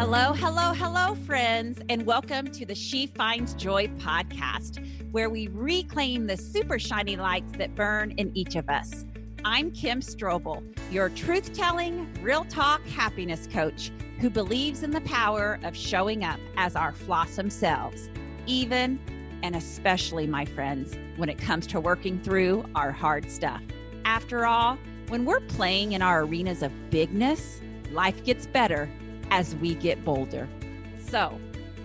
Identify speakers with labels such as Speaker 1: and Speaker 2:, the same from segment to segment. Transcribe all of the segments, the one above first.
Speaker 1: Hello, hello, hello, friends, and welcome to the She Finds Joy podcast, where we reclaim the super shiny lights that burn in each of us. I'm Kim Strobel, your truth telling, real talk happiness coach who believes in the power of showing up as our flawsome selves, even and especially, my friends, when it comes to working through our hard stuff. After all, when we're playing in our arenas of bigness, life gets better as we get bolder. So,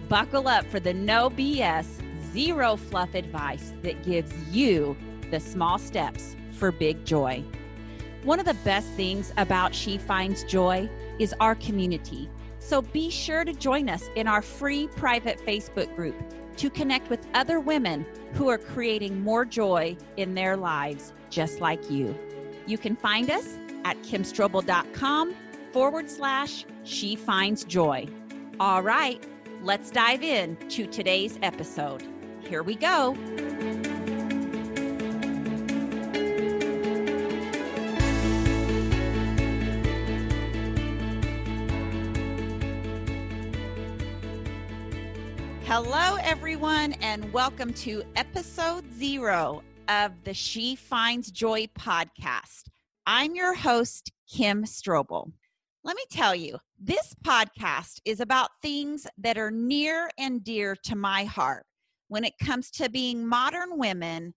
Speaker 1: buckle up for the no BS, zero fluff advice that gives you the small steps for big joy. One of the best things about She Finds Joy is our community. So be sure to join us in our free private Facebook group to connect with other women who are creating more joy in their lives just like you. You can find us at kimstrobel.com forward slash she finds joy. All right, let's dive in to today's episode. Here we go. Hello, everyone, and welcome to episode zero of the She Finds Joy podcast. I'm your host, Kim Strobel. Let me tell you, this podcast is about things that are near and dear to my heart when it comes to being modern women,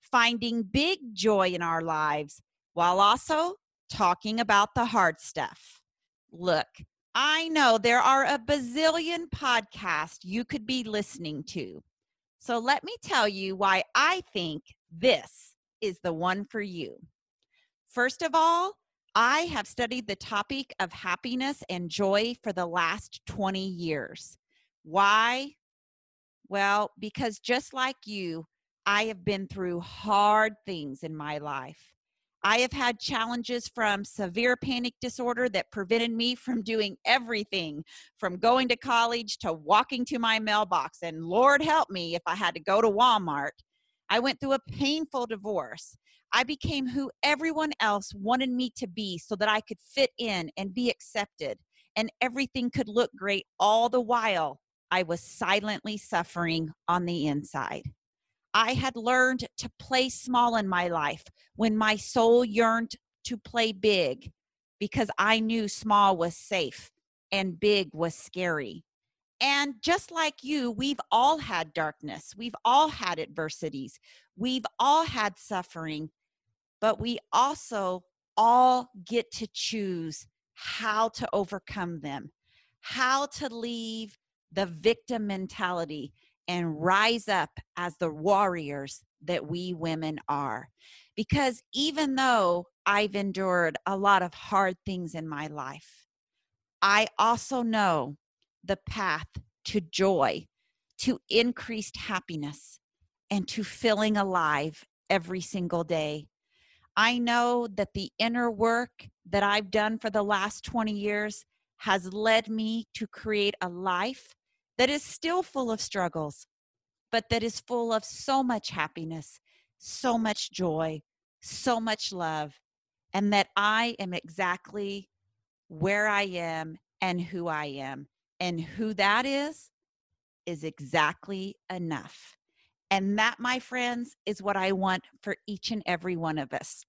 Speaker 1: finding big joy in our lives, while also talking about the hard stuff. Look, I know there are a bazillion podcasts you could be listening to. So let me tell you why I think this is the one for you. First of all, I have studied the topic of happiness and joy for the last 20 years. Why? Well, because just like you, I have been through hard things in my life. I have had challenges from severe panic disorder that prevented me from doing everything from going to college to walking to my mailbox. And Lord help me if I had to go to Walmart. I went through a painful divorce. I became who everyone else wanted me to be so that I could fit in and be accepted, and everything could look great all the while I was silently suffering on the inside. I had learned to play small in my life when my soul yearned to play big because I knew small was safe and big was scary. And just like you, we've all had darkness. We've all had adversities. We've all had suffering, but we also all get to choose how to overcome them, how to leave the victim mentality and rise up as the warriors that we women are. Because even though I've endured a lot of hard things in my life, I also know the path to joy, to increased happiness, and to feeling alive every single day. I know that the inner work that I've done for the last 20 years has led me to create a life that is still full of struggles, but that is full of so much happiness, so much joy, so much love, and that I am exactly where I am and who I am. And who that is, is exactly enough. And that, my friends, is what I want for each and every one of us.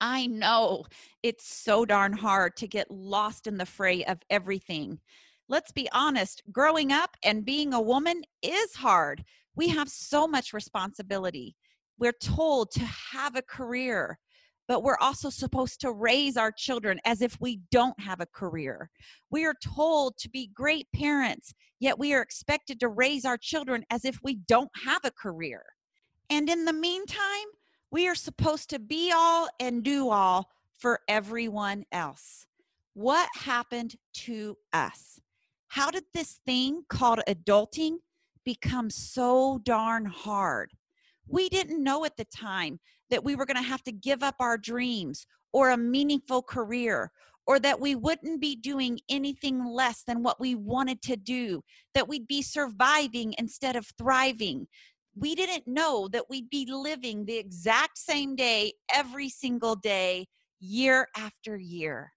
Speaker 1: I know it's so darn hard to get lost in the fray of everything let's be honest, growing up and being a woman is hard. We have so much responsibility. We're told to have a career, but we're also supposed to raise our children as if we don't have a career. We are told to be great parents, yet we are expected to raise our children as if we don't have a career. And in the meantime, we are supposed to be all and do all for everyone else. What happened to us? How did this thing called adulting become so darn hard? We didn't know at the time that we were going to have to give up our dreams or a meaningful career or that we wouldn't be doing anything less than what we wanted to do, that we'd be surviving instead of thriving. We didn't know that we'd be living the exact same day every single day, year after year.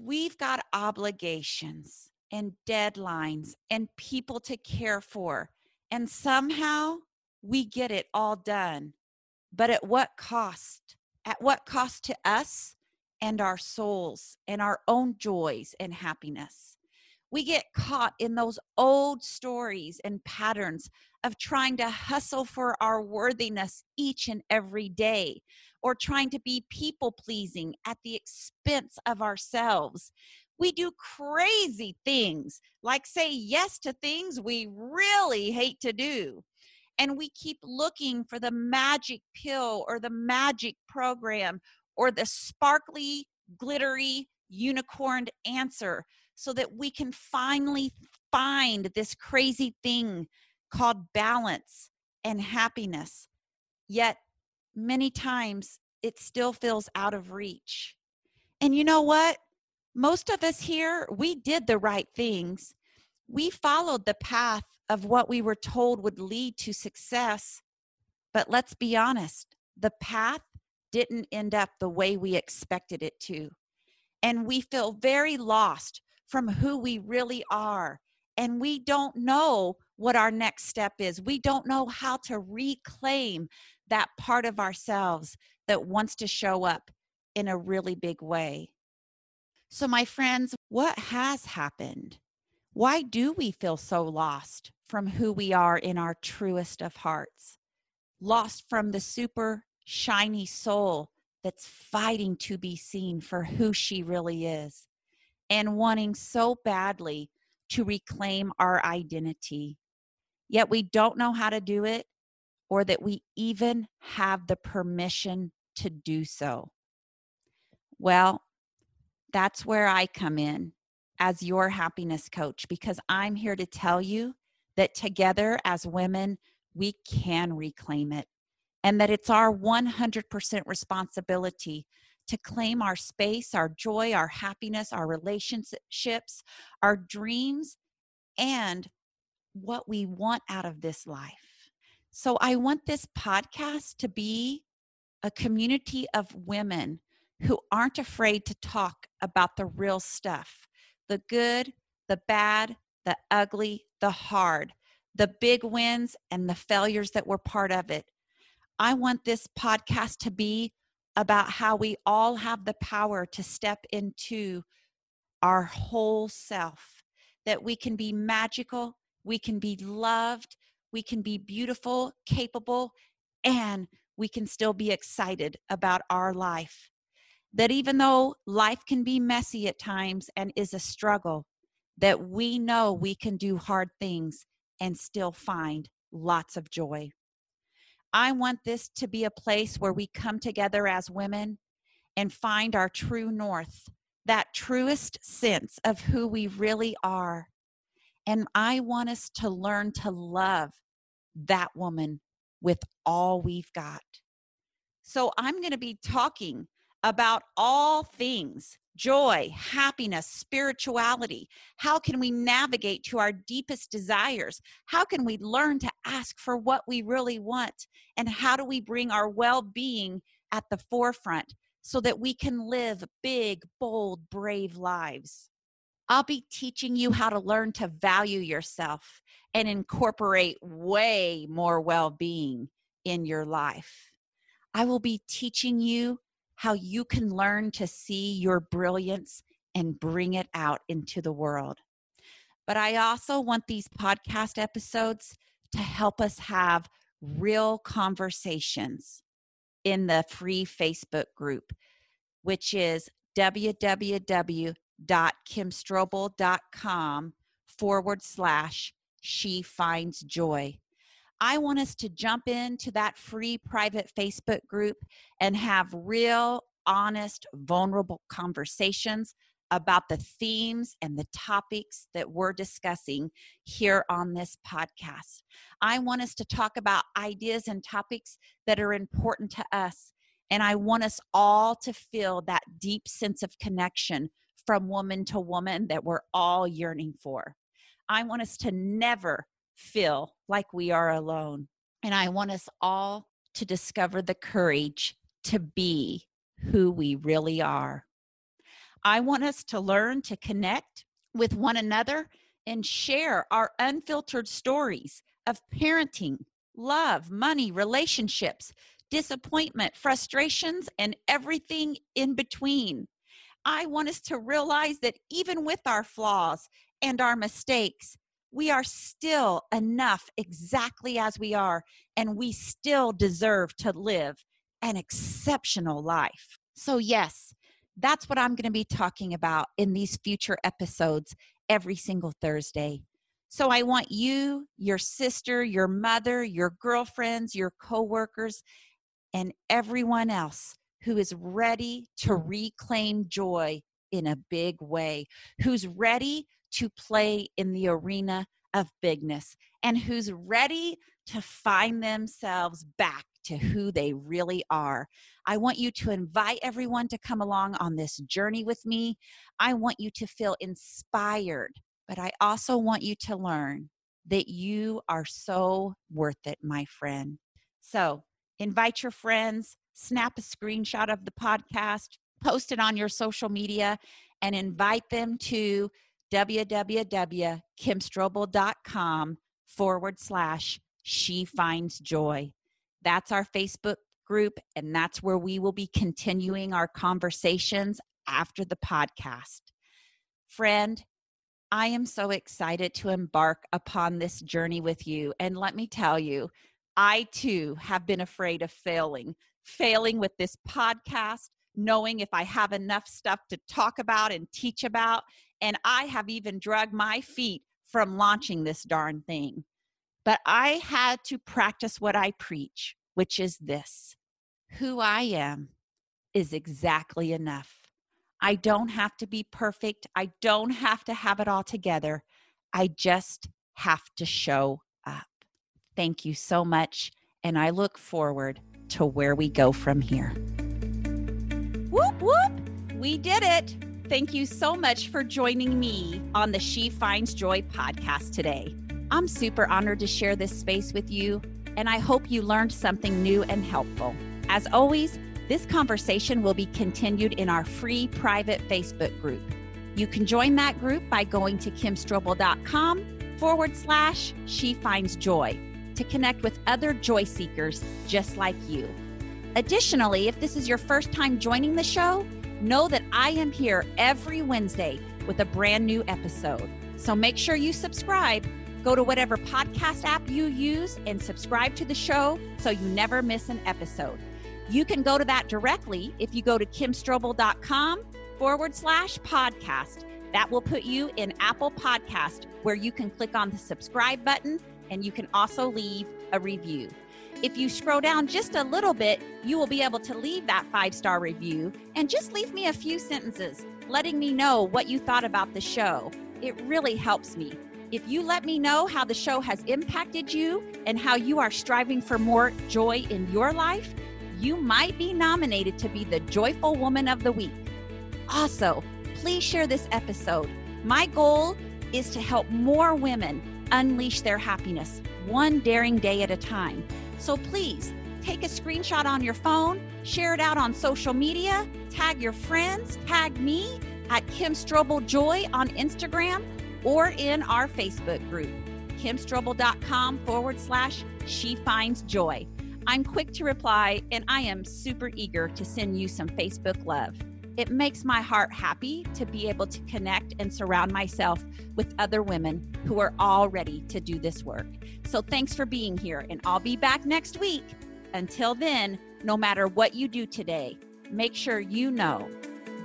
Speaker 1: We've got obligations and deadlines and people to care for. And somehow we get it all done. But at what cost? At what cost to us and our souls and our own joys and happiness? We get caught in those old stories and patterns of trying to hustle for our worthiness each and every day, or trying to be people pleasing at the expense of ourselves. We do crazy things like say yes to things we really hate to do. And we keep looking for the magic pill or the magic program or the sparkly, glittery, unicorned answer so that we can finally find this crazy thing called balance and happiness. Yet, many times, it still feels out of reach. And you know what? Most of us here, we did the right things. We followed the path of what we were told would lead to success. But let's be honest, the path didn't end up the way we expected it to. And we feel very lost from who we really are. And we don't know what our next step is. We don't know how to reclaim that part of ourselves that wants to show up in a really big way. So, my friends, what has happened? Why do we feel so lost from who we are in our truest of hearts? Lost from the super shiny soul that's fighting to be seen for who she really is and wanting so badly to reclaim our identity. Yet we don't know how to do it or that we even have the permission to do so. Well, that's where I come in as your happiness coach because I'm here to tell you that together as women, we can reclaim it and that it's our 100% responsibility to claim our space, our joy, our happiness, our relationships, our dreams, and what we want out of this life. So I want this podcast to be a community of women who aren't afraid to talk about the real stuff the good, the bad, the ugly, the hard, the big wins, and the failures that were part of it. I want this podcast to be about how we all have the power to step into our whole self, that we can be magical, we can be loved, we can be beautiful, capable, and we can still be excited about our life. That even though life can be messy at times and is a struggle, that we know we can do hard things and still find lots of joy. I want this to be a place where we come together as women and find our true north, that truest sense of who we really are. And I want us to learn to love that woman with all we've got. So I'm going to be talking about all things joy, happiness, spirituality. How can we navigate to our deepest desires? How can we learn to ask for what we really want? And how do we bring our well being at the forefront so that we can live big, bold, brave lives? I'll be teaching you how to learn to value yourself and incorporate way more well being in your life. I will be teaching you how you can learn to see your brilliance and bring it out into the world. But I also want these podcast episodes to help us have real conversations in the free Facebook group, which is www.kimstrobel.com forward slash she finds joy. I want us to jump into that free private Facebook group and have real, honest, vulnerable conversations about the themes and the topics that we're discussing here on this podcast. I want us to talk about ideas and topics that are important to us. And I want us all to feel that deep sense of connection from woman to woman that we're all yearning for. I want us to never feel like we are alone. And I want us all to discover the courage to be who we really are. I want us to learn to connect with one another and share our unfiltered stories of parenting, love, money, relationships, disappointment, frustrations, and everything in between. I want us to realize that even with our flaws and our mistakes, we are still enough exactly as we are, and we still deserve to live an exceptional life. So, yes, that's what I'm going to be talking about in these future episodes every single Thursday. So, I want you, your sister, your mother, your girlfriends, your coworkers, and everyone else who is ready to reclaim joy in a big way, who's ready to play in the arena of bigness, and who's ready to find themselves back to who they really are. I want you to invite everyone to come along on this journey with me. I want you to feel inspired, but I also want you to learn that you are so worth it, my friend. So invite your friends, snap a screenshot of the podcast, post it on your social media, and invite them to www.kimstrobel.com forward slash she finds joy. That's our Facebook group, and that's where we will be continuing our conversations after the podcast. Friend, I am so excited to embark upon this journey with you. And let me tell you, I too have been afraid of failing, failing with this podcast, knowing if I have enough stuff to talk about and teach about. And I have even dragged my feet from launching this darn thing. But I had to practice what I preach, which is this who I am is exactly enough. I don't have to be perfect. I don't have to have it all together. I just have to show up. Thank you so much. And I look forward to where we go from here. Whoop, whoop. We did it. Thank you so much for joining me on the She Finds Joy podcast today. I'm super honored to share this space with you, and I hope you learned something new and helpful. As always, this conversation will be continued in our free private Facebook group. You can join that group by going to kimstrobel.com forward slash she finds joy to connect with other joy seekers just like you. Additionally, if this is your first time joining the show, know that I am here every Wednesday with a brand new episode. So make sure you subscribe Go to whatever podcast app you use and subscribe to the show so you never miss an episode. You can go to that directly if you go to kimstrobel.com forward slash podcast. That will put you in Apple Podcast where you can click on the subscribe button and you can also leave a review. If you scroll down just a little bit, you will be able to leave that five star review and just leave me a few sentences letting me know what you thought about the show. It really helps me. If you let me know how the show has impacted you and how you are striving for more joy in your life, you might be nominated to be the Joyful Woman of the Week. Also, please share this episode. My goal is to help more women unleash their happiness one daring day at a time. So please take a screenshot on your phone, share it out on social media, tag your friends, tag me at Kim Strobel Joy on Instagram or in our Facebook group, kimstrobel.com forward slash she finds joy. I'm quick to reply and I am super eager to send you some Facebook love. It makes my heart happy to be able to connect and surround myself with other women who are all ready to do this work. So thanks for being here, and I'll be back next week. Until then, no matter what you do today, make sure you know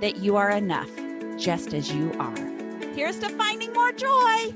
Speaker 1: that you are enough just as you are. Here's to finding more joy.